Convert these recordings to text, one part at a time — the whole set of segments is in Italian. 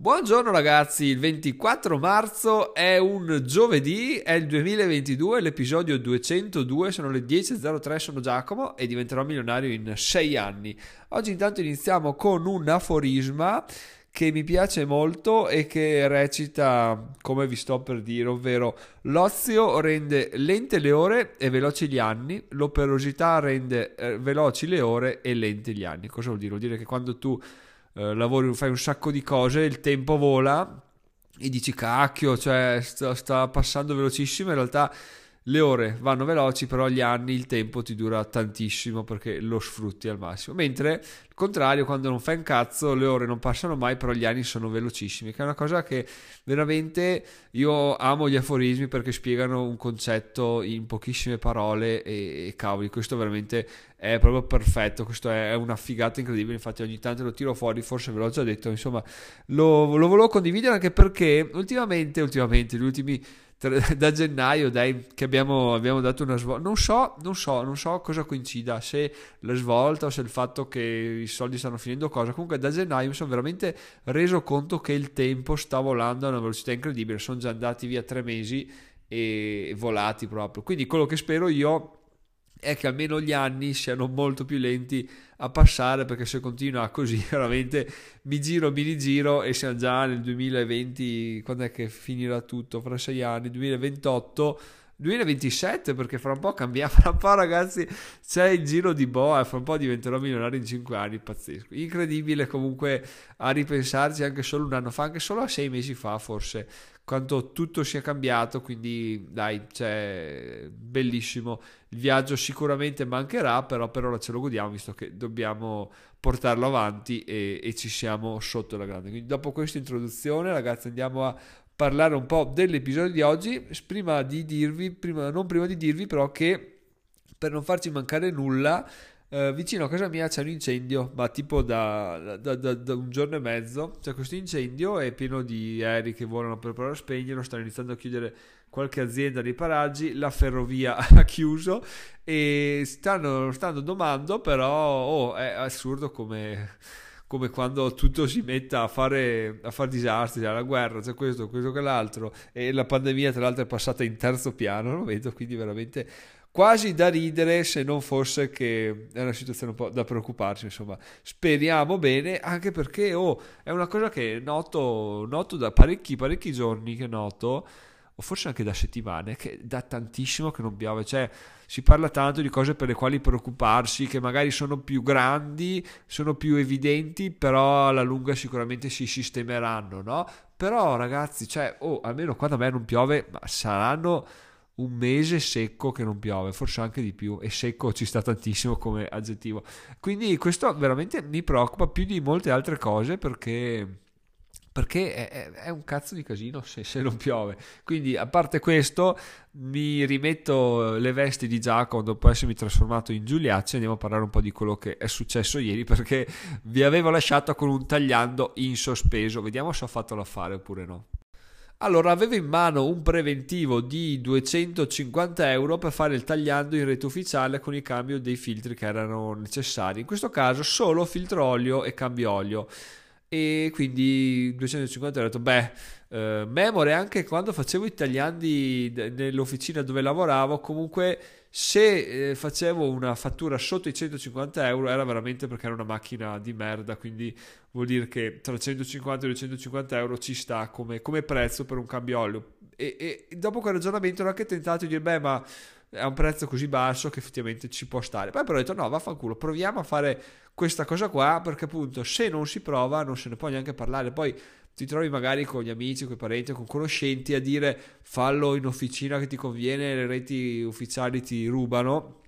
Buongiorno ragazzi, il 24 marzo è un giovedì, è il 2022, l'episodio 202, sono le 10.03, sono Giacomo e diventerò milionario in 6 anni. Oggi intanto iniziamo con un aforisma che mi piace molto e che recita come vi sto per dire, ovvero l'ozio rende lente le ore e veloci gli anni, l'operosità rende eh, veloci le ore e lenti gli anni. Cosa vuol dire? Vuol dire che quando tu eh, lavori, fai un sacco di cose, il tempo vola e dici cacchio, cioè sta, sta passando velocissimo, in realtà le ore vanno veloci, però gli anni, il tempo ti dura tantissimo perché lo sfrutti al massimo. Mentre il contrario, quando non fai un cazzo, le ore non passano mai, però gli anni sono velocissimi, che è una cosa che veramente io amo gli aforismi perché spiegano un concetto in pochissime parole e, e cavoli, questo veramente è proprio perfetto, questo è una figata incredibile, infatti ogni tanto lo tiro fuori, forse ve l'ho già detto, insomma, lo, lo volevo condividere anche perché ultimamente, ultimamente, gli ultimi da gennaio dai, che abbiamo, abbiamo dato una svolta. Non so, non so, non so cosa coincida, se la svolta o se il fatto che i soldi stanno finendo cosa. Comunque da gennaio mi sono veramente reso conto che il tempo sta volando a una velocità incredibile. Sono già andati via tre mesi e volati proprio. Quindi quello che spero io è che almeno gli anni siano molto più lenti a passare perché se continua così veramente mi giro, mi rigiro e siamo già nel 2020, quando è che finirà tutto? Fra sei anni, 2028. 2027 perché fra un po' cambia, fra un po' ragazzi c'è il giro di boa e fra un po' diventerò milionario in 5 anni, pazzesco. Incredibile comunque a ripensarci anche solo un anno fa, anche solo a sei mesi fa forse, quanto tutto sia cambiato, quindi dai, cioè, bellissimo. Il viaggio sicuramente mancherà, però per ora ce lo godiamo, visto che dobbiamo portarlo avanti e, e ci siamo sotto la grande. Quindi dopo questa introduzione, ragazzi, andiamo a parlare un po' dell'episodio di oggi. Prima di dirvi, prima, non prima di dirvi però che per non farci mancare nulla, Uh, vicino a casa mia c'è un incendio, ma tipo da, da, da, da, un giorno e mezzo. C'è questo incendio, è pieno di aerei che volano per provare a spegnerlo, stanno iniziando a chiudere qualche azienda nei paraggi, la ferrovia ha chiuso e stanno, stanno domando, però oh, è assurdo come come quando tutto si metta a fare, a fare disastri, c'è la guerra, c'è questo, questo che l'altro, e la pandemia tra l'altro è passata in terzo piano, lo vedo, quindi veramente quasi da ridere se non fosse che è una situazione un po' da preoccuparsi, insomma. Speriamo bene, anche perché oh, è una cosa che noto, noto da parecchi, parecchi giorni che noto, o forse anche da settimane, che da tantissimo che non piove, cioè si parla tanto di cose per le quali preoccuparsi, che magari sono più grandi, sono più evidenti, però alla lunga sicuramente si sistemeranno, no? Però ragazzi, cioè, oh, almeno qua da me non piove, ma saranno un mese secco che non piove, forse anche di più, e secco ci sta tantissimo come aggettivo. Quindi questo veramente mi preoccupa più di molte altre cose perché perché è, è, un cazzo di casino se, se, non piove. Quindi, a parte questo, mi rimetto le vesti di Giacomo dopo essermi trasformato in Giuliacci. Andiamo a parlare un po' di quello che è successo ieri perché vi avevo lasciato con un tagliando in sospeso. Vediamo se ho fatto l'affare oppure no. Allora, avevo in mano un preventivo di 250 euro per fare il tagliando in rete ufficiale con il cambio dei filtri che erano necessari. In questo caso solo filtro olio e cambio olio. E quindi 250 euro beh, eh, memore anche quando facevo i tagliandi nell'officina dove lavoravo, comunque se eh, facevo una fattura sotto i 150 euro era veramente perché era una macchina di merda, quindi vuol dire che tra 150 e 250 euro ci sta come, come prezzo per un cambio olio. E, e, dopo quel ragionamento ho anche tentato di dire, beh, ma è un prezzo così basso che effettivamente ci può stare. Poi però ho detto, no, vaffanculo, proviamo a fare questa cosa qua, perché appunto se non si prova non se ne può neanche parlare. Poi ti trovi magari con gli amici, con i parenti, con conoscenti a dire fallo in officina che ti conviene, le reti ufficiali ti rubano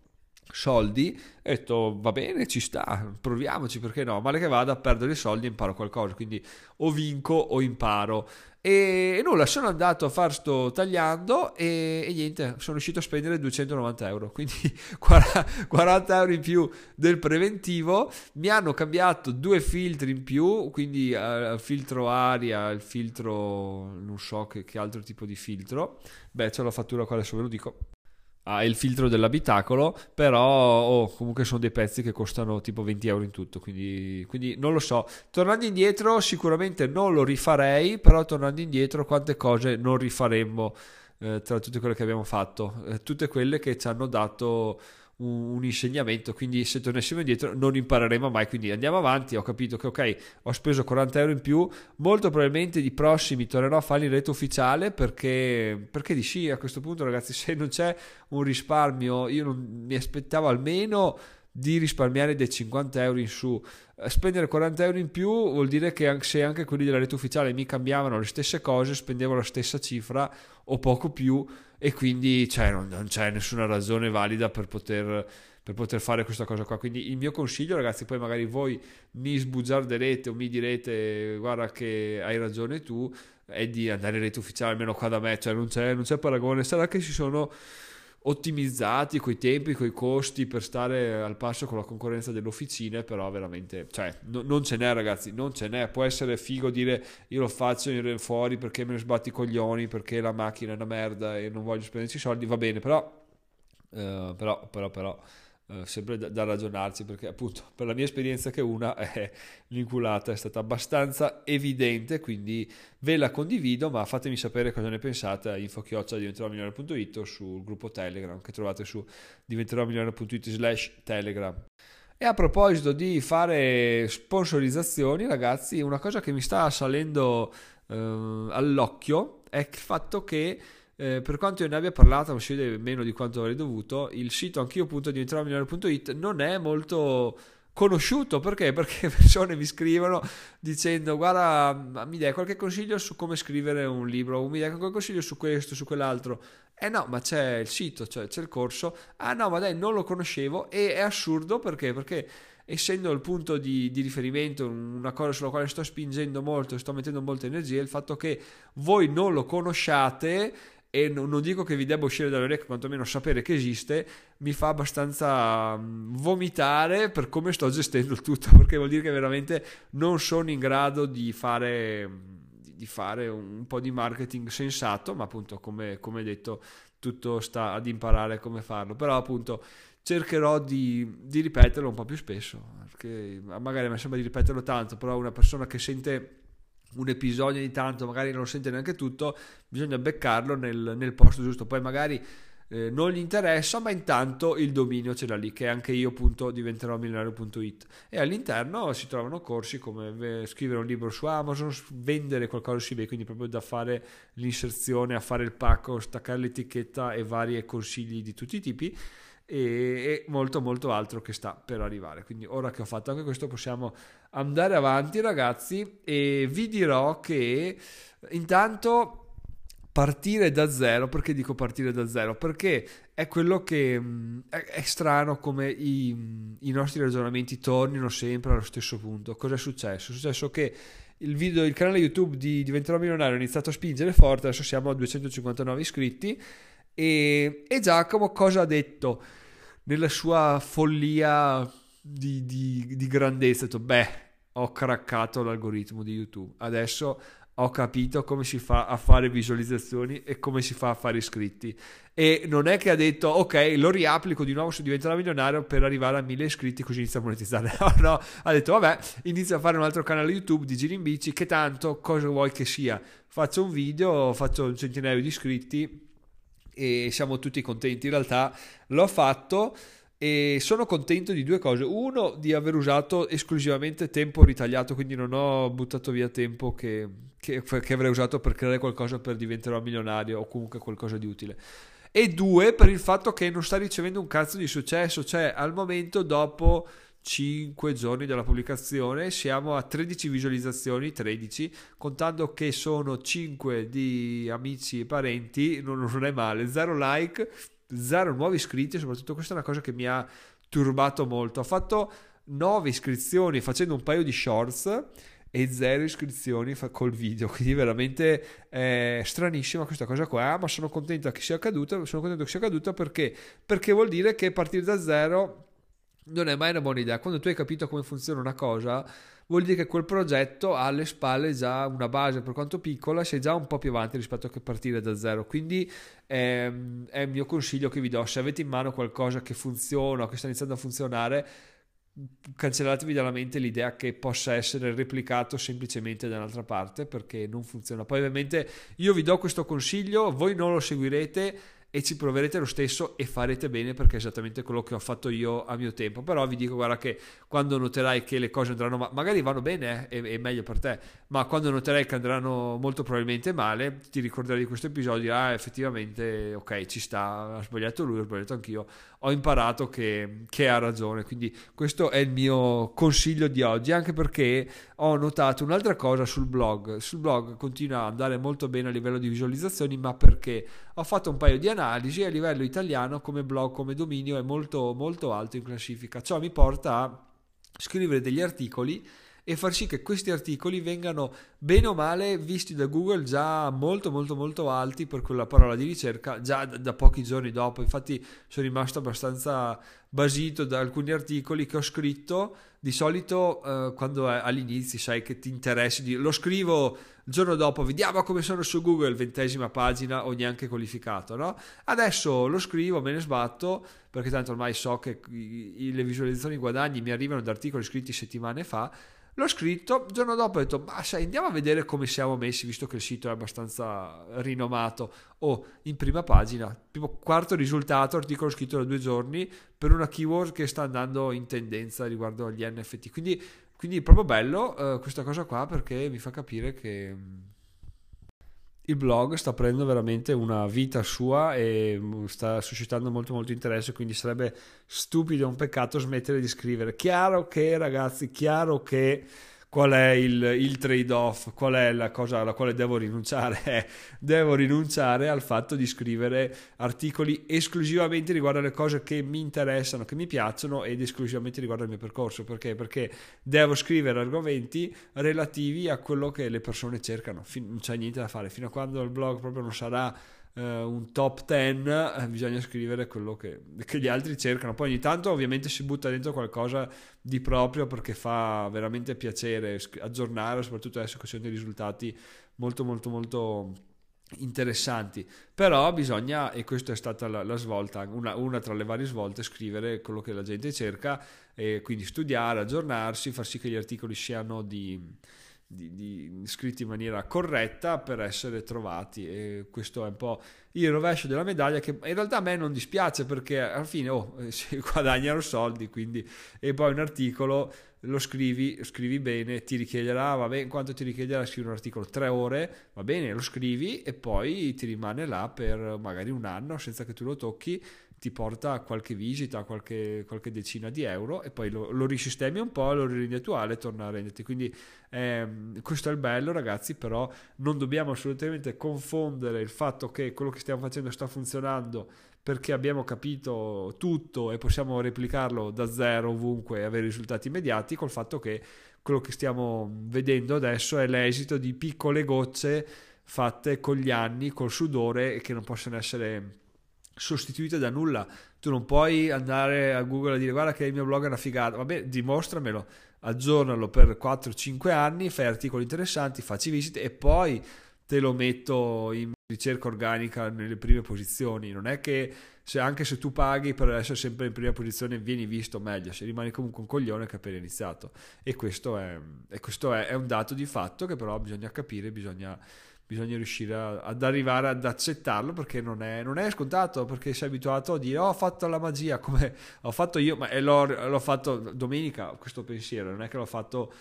soldi ho detto va bene ci sta proviamoci perché no? Male che vada a perdere i soldi e imparo qualcosa quindi o vinco o imparo. E, nulla sono andato a far sto tagliando e, e, niente sono riuscito a spendere 290 euro quindi 40 euro in più del preventivo. Mi hanno cambiato due filtri in più quindi uh, filtro aria il filtro non so che, che altro tipo di filtro. Beh c'è la fattura qua adesso ve lo dico ha il filtro dell'abitacolo, però oh, comunque sono dei pezzi che costano tipo 20 euro in tutto, quindi, quindi, non lo so. Tornando indietro sicuramente non lo rifarei, però tornando indietro quante cose non rifaremmo eh, tra tutte quelle che abbiamo fatto, eh, tutte quelle che ci hanno dato un, insegnamento, quindi se tornassimo indietro non impareremo mai, quindi andiamo avanti, ho capito che ok, ho speso 40 euro in più, molto probabilmente di prossimi tornerò a fare in rete ufficiale perché, perché di sì, a questo punto ragazzi se non c'è un risparmio, io non, mi aspettavo almeno di risparmiare dei 50 euro in su. Eh, spendere 40 euro in più vuol dire che se anche quelli della rete ufficiale mi cambiavano le stesse cose, spendevo la stessa cifra o poco più e quindi cioè, non, non, c'è nessuna ragione valida per poter, per poter, fare questa cosa qua. Quindi il mio consiglio, ragazzi, poi magari voi mi sbugiarderete o mi direte guarda che hai ragione tu, è di andare in rete ufficiale almeno qua da me, cioè non c'è, non c'è paragone. Sarà che ci sono ottimizzati coi tempi, coi costi per stare al passo con la concorrenza delle officine, però veramente, cioè, no, non ce n'è ragazzi, non ce n'è, può essere figo dire io lo faccio in fuori perché me ne sbatti i coglioni, perché la macchina è una merda e non voglio spenderci soldi, va bene, però, uh, però, però, però eh, sempre da, da, ragionarci perché appunto per la mia esperienza che una è l'inculata è stata abbastanza evidente quindi ve la condivido ma fatemi sapere cosa ne pensate a infochioccia diventerò o sul gruppo telegram che trovate su diventerò slash telegram. E a proposito di fare sponsorizzazioni ragazzi una cosa che mi sta salendo eh, all'occhio è il fatto che eh, per quanto io ne abbia parlato, vede meno di quanto avrei dovuto, il sito anch'io.diventeròmigliore.it non è molto conosciuto. Perché? Perché persone mi scrivono dicendo guarda mi dai qualche consiglio su come scrivere un libro? Mi dai qualche consiglio su questo, su quell'altro? Eh no ma c'è il sito, cioè c'è il corso. Ah no ma dai non lo conoscevo. E è assurdo perché? Perché essendo il punto di, di, riferimento, una cosa sulla quale sto spingendo molto, sto mettendo molta energia, il fatto che voi non lo conosciate e non, dico che vi debba uscire dalle orecchie, quantomeno sapere che esiste, mi fa abbastanza mm, vomitare per come sto gestendo il tutto, perché vuol dire che veramente non sono in grado di fare, di fare un po' di marketing sensato, ma appunto come, come detto tutto sta ad imparare come farlo, però appunto cercherò di, di ripeterlo un po' più spesso, perché magari mi sembra di ripeterlo tanto, però una persona che sente un episodio ogni tanto, magari non lo sente neanche tutto, bisogna beccarlo nel, nel posto giusto. Poi magari eh, non gli interessa, ma intanto il dominio ce l'ha lì, che anche io appunto diventerò milionario.it. E all'interno si trovano corsi come scrivere un libro su Amazon, vendere qualcosa su eBay, quindi proprio da fare l'inserzione, a fare il pacco, staccare l'etichetta e vari consigli di tutti i tipi e, molto molto altro che sta per arrivare. Quindi ora che ho fatto anche questo possiamo andare avanti ragazzi e vi dirò che intanto partire da zero, perché dico partire da zero? Perché è quello che mm, è, è strano come i, i, nostri ragionamenti tornino sempre allo stesso punto. Cosa è successo? È successo che il, video, il canale YouTube di Diventerò Milionario ha iniziato a spingere forte, adesso siamo a 259 iscritti e, e Giacomo cosa ha detto? Nella sua follia di, di, di grandezza, ho detto, beh, ho craccato l'algoritmo di YouTube, adesso ho capito come si fa a fare visualizzazioni e come si fa a fare iscritti. E non è che ha detto, ok, lo riapplico di nuovo su Diventerà Milionario per arrivare a mille iscritti così inizia a monetizzare. No, no, ha detto, vabbè, inizia a fare un altro canale YouTube di Giri in Bici, che tanto cosa vuoi che sia? Faccio un video, faccio un centinaio di iscritti e siamo tutti contenti. In realtà l'ho fatto e sono contento di due cose. Uno, di aver usato esclusivamente tempo ritagliato, quindi non ho buttato via tempo che, che, che avrei usato per creare qualcosa per diventare milionario o comunque qualcosa di utile. E due, per il fatto che non sta ricevendo un cazzo di successo, cioè al momento dopo 5 giorni dalla pubblicazione siamo a 13 visualizzazioni 13 contando che sono 5 di amici e parenti non, non è male 0 like 0 nuovi iscritti soprattutto questa è una cosa che mi ha turbato molto. Ho fatto 9 iscrizioni facendo un paio di shorts e zero iscrizioni col video quindi veramente è stranissima questa cosa qua ma sono contento che sia accaduta sono contento che sia accaduta perché perché vuol dire che partire da zero non è mai una buona idea. Quando tu hai capito come funziona una cosa, vuol dire che quel progetto ha alle spalle già una base per quanto piccola, sei già un po' più avanti rispetto a partire da zero. Quindi ehm, è il mio consiglio che vi do, se avete in mano qualcosa che funziona o che sta iniziando a funzionare, cancellatevi dalla mente l'idea che possa essere replicato semplicemente da un'altra parte perché non funziona. Poi ovviamente io vi do questo consiglio, voi non lo seguirete e ci proverete lo stesso e farete bene perché è esattamente quello che ho fatto io a mio tempo. Però vi dico, guarda, che quando noterai che le cose andranno male, magari vanno bene, eh, è, è, meglio per te, ma quando noterai che andranno molto probabilmente male, ti ricorderai di questo episodio e ah, effettivamente, ok, ci sta, ha sbagliato lui, ho sbagliato anch'io, ho imparato che, che ha ragione. Quindi questo è il mio consiglio di oggi, anche perché ho notato un'altra cosa sul blog. Sul blog continua ad andare molto bene a livello di visualizzazioni, ma perché ho fatto un paio di analisi e a livello italiano come blog, come dominio è molto molto alto in classifica. Ciò mi porta a scrivere degli articoli e far sì che questi articoli vengano bene o male visti da Google già molto molto molto alti per quella parola di ricerca già da, da pochi giorni dopo infatti sono rimasto abbastanza basito da alcuni articoli che ho scritto di solito eh, quando è all'inizio sai che ti interessi di, lo scrivo il giorno dopo vediamo come sono su Google ventesima pagina o neanche qualificato no? adesso lo scrivo me ne sbatto perché tanto ormai so che le visualizzazioni guadagni mi arrivano da articoli scritti settimane fa L'ho scritto, il giorno dopo ho detto, ma sai, andiamo a vedere come siamo messi, visto che il sito è abbastanza rinomato. Oh, in prima pagina, primo quarto risultato, articolo scritto da due giorni, per una keyword che sta andando in tendenza riguardo agli NFT. Quindi, quindi è proprio bello uh, questa cosa qua perché mi fa capire che il blog sta prendendo veramente una vita sua e mm, sta suscitando molto molto interesse quindi sarebbe stupido un peccato smettere di scrivere. Chiaro che ragazzi chiaro che qual è il, il trade-off, qual è la cosa alla quale devo rinunciare? devo rinunciare al fatto di scrivere articoli esclusivamente riguardo alle cose che mi interessano, che mi piacciono ed esclusivamente riguardo al mio percorso. Perché? Perché devo scrivere argomenti relativi a quello che le persone cercano. Fin- non c'è niente da fare. Fino a quando il blog proprio non sarà Uh, un top 10 uh, bisogna scrivere quello che, che, gli altri cercano. Poi ogni tanto ovviamente si butta dentro qualcosa di proprio perché fa veramente piacere aggiornare soprattutto adesso che sono dei risultati molto molto molto interessanti. Però bisogna e questa è stata la, la svolta una, una, tra le varie svolte scrivere quello che la gente cerca e quindi studiare aggiornarsi far sì che gli articoli siano di di, di, scritti in maniera corretta per essere trovati e questo è un po' il rovescio della medaglia che in realtà a me non dispiace perché alla fine oh, si guadagnano soldi quindi e poi un articolo lo scrivi, scrivi bene, ti richiederà, va bene, quanto ti richiederà scrivere un articolo? Tre ore, va bene, lo scrivi e poi ti rimane là per magari un anno senza che tu lo tocchi ti porta qualche visita, qualche, qualche decina di euro e poi lo, lo risistemi un po', lo rirendi attuale e torna a renderti. Quindi ehm, questo è il bello ragazzi, però non dobbiamo assolutamente confondere il fatto che quello che stiamo facendo sta funzionando perché abbiamo capito tutto e possiamo replicarlo da zero ovunque e avere risultati immediati col fatto che quello che stiamo vedendo adesso è l'esito di piccole gocce fatte con gli anni, col sudore e che non possono essere sostituite da nulla. Tu non puoi andare a Google a dire guarda che il mio blog è una figata, vabbè dimostramelo, aggiornalo per 4-5 anni, fai articoli interessanti, facci visite e poi te lo metto in ricerca organica nelle prime posizioni. Non è che se, anche se tu paghi per essere sempre in prima posizione vieni visto meglio, se rimani comunque un coglione che hai appena iniziato. E questo, è, e questo è, è un dato di fatto che però bisogna capire, bisogna bisogna riuscire a, ad arrivare ad accettarlo perché non è, non è, scontato perché sei abituato a dire oh, ho fatto la magia come ho fatto io ma l'ho, l'ho fatto domenica questo pensiero non è che l'ho fatto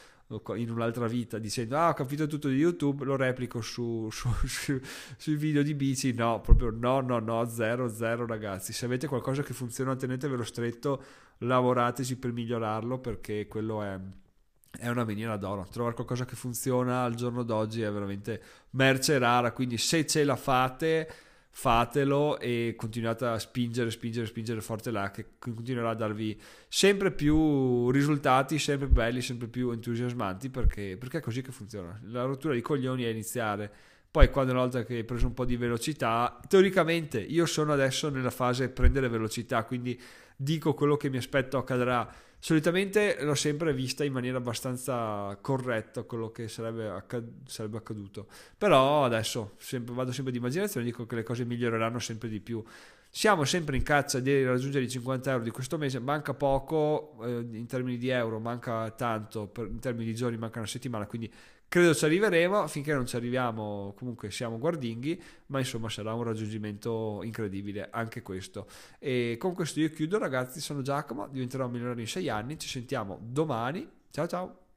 in un'altra vita dicendo ah ho capito tutto di youtube lo replico su, su, su, sui video di bici no proprio no no no zero zero ragazzi se avete qualcosa che funziona tenetevelo stretto lavorateci per migliorarlo perché quello è è una miniera d'oro. Trovare qualcosa che funziona al giorno d'oggi è veramente merce rara. Quindi, se ce la fate, fatelo e continuate a spingere, spingere, spingere forte là, che continuerà a darvi sempre più risultati, sempre belli, sempre più entusiasmanti, perché, perché è così che funziona. La rottura di coglioni è iniziare Poi quando una volta che hai preso un po' di velocità, teoricamente io sono adesso nella fase prendere velocità, quindi dico quello che mi aspetto accadrà. Solitamente l'ho sempre vista in maniera abbastanza corretta quello che sarebbe, accad- sarebbe accaduto. Però adesso sempre, vado sempre di immaginazione, dico che le cose miglioreranno sempre di più. Siamo sempre in caccia di raggiungere i 50 euro di questo mese, manca poco eh, in termini di euro, manca tanto, per, in termini di giorni manca una settimana, quindi credo ci arriveremo, finché non ci arriviamo comunque siamo guardinghi, ma insomma sarà un raggiungimento incredibile anche questo. E con questo io chiudo ragazzi, sono Giacomo, diventerò migliore in 6 anni, ci sentiamo domani, ciao ciao!